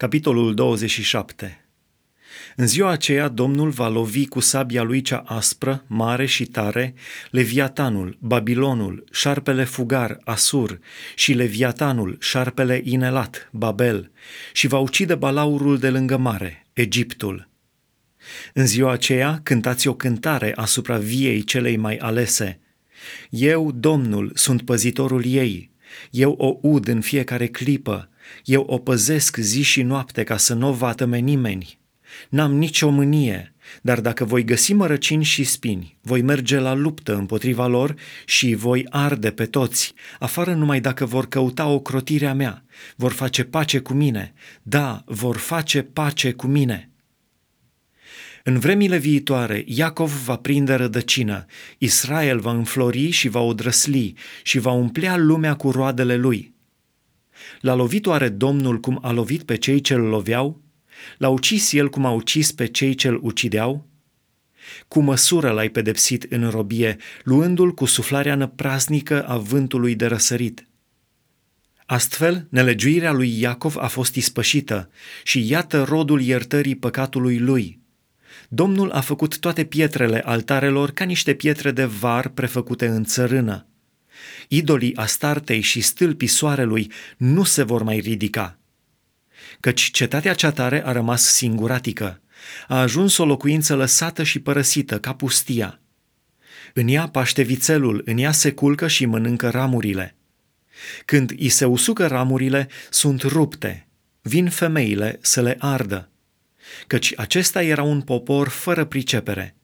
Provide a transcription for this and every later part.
Capitolul 27 În ziua aceea Domnul va lovi cu sabia lui cea aspră, mare și tare, Leviatanul, Babilonul, șarpele fugar, Asur, și Leviatanul, șarpele inelat, Babel, și va ucide balaurul de lângă mare, Egiptul. În ziua aceea cântați o cântare asupra viei celei mai alese. Eu, Domnul, sunt păzitorul ei, eu o ud în fiecare clipă, eu o păzesc zi și noapte ca să nu o vatăme nimeni. N-am nicio mânie, dar dacă voi găsi mărăcini și spini, voi merge la luptă împotriva lor și voi arde pe toți, afară numai dacă vor căuta o crotirea mea, vor face pace cu mine, da, vor face pace cu mine. În vremile viitoare, Iacov va prinde rădăcină, Israel va înflori și va odrăsli și va umplea lumea cu roadele lui. L-a lovit oare Domnul cum a lovit pe cei ce îl loveau? L-a ucis el cum a ucis pe cei ce îl ucideau? Cu măsură l-ai pedepsit în robie, luându-l cu suflarea năpraznică a vântului de răsărit. Astfel, nelegiuirea lui Iacov a fost ispășită și iată rodul iertării păcatului lui. Domnul a făcut toate pietrele altarelor ca niște pietre de var prefăcute în țărână. Idolii Astartei și stâlpii soarelui nu se vor mai ridica. Căci cetatea cea tare a rămas singuratică, a ajuns o locuință lăsată și părăsită ca pustia. În ea paște vițelul, în ea se culcă și mănâncă ramurile. Când îi se usucă ramurile, sunt rupte, vin femeile să le ardă. Căci acesta era un popor fără pricepere –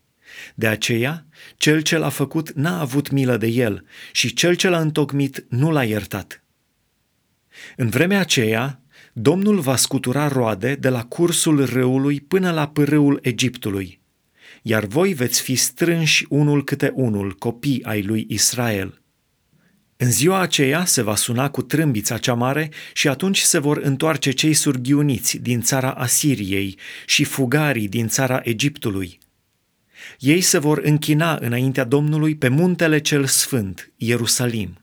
de aceea, cel ce l-a făcut n-a avut milă de el și cel ce l-a întocmit nu l-a iertat. În vremea aceea, Domnul va scutura roade de la cursul râului până la pârâul Egiptului, iar voi veți fi strânși unul câte unul, copii ai lui Israel. În ziua aceea se va suna cu trâmbița cea mare și atunci se vor întoarce cei surghiuniți din țara Asiriei și fugarii din țara Egiptului – ei se vor închina înaintea Domnului pe muntele cel sfânt, Ierusalim.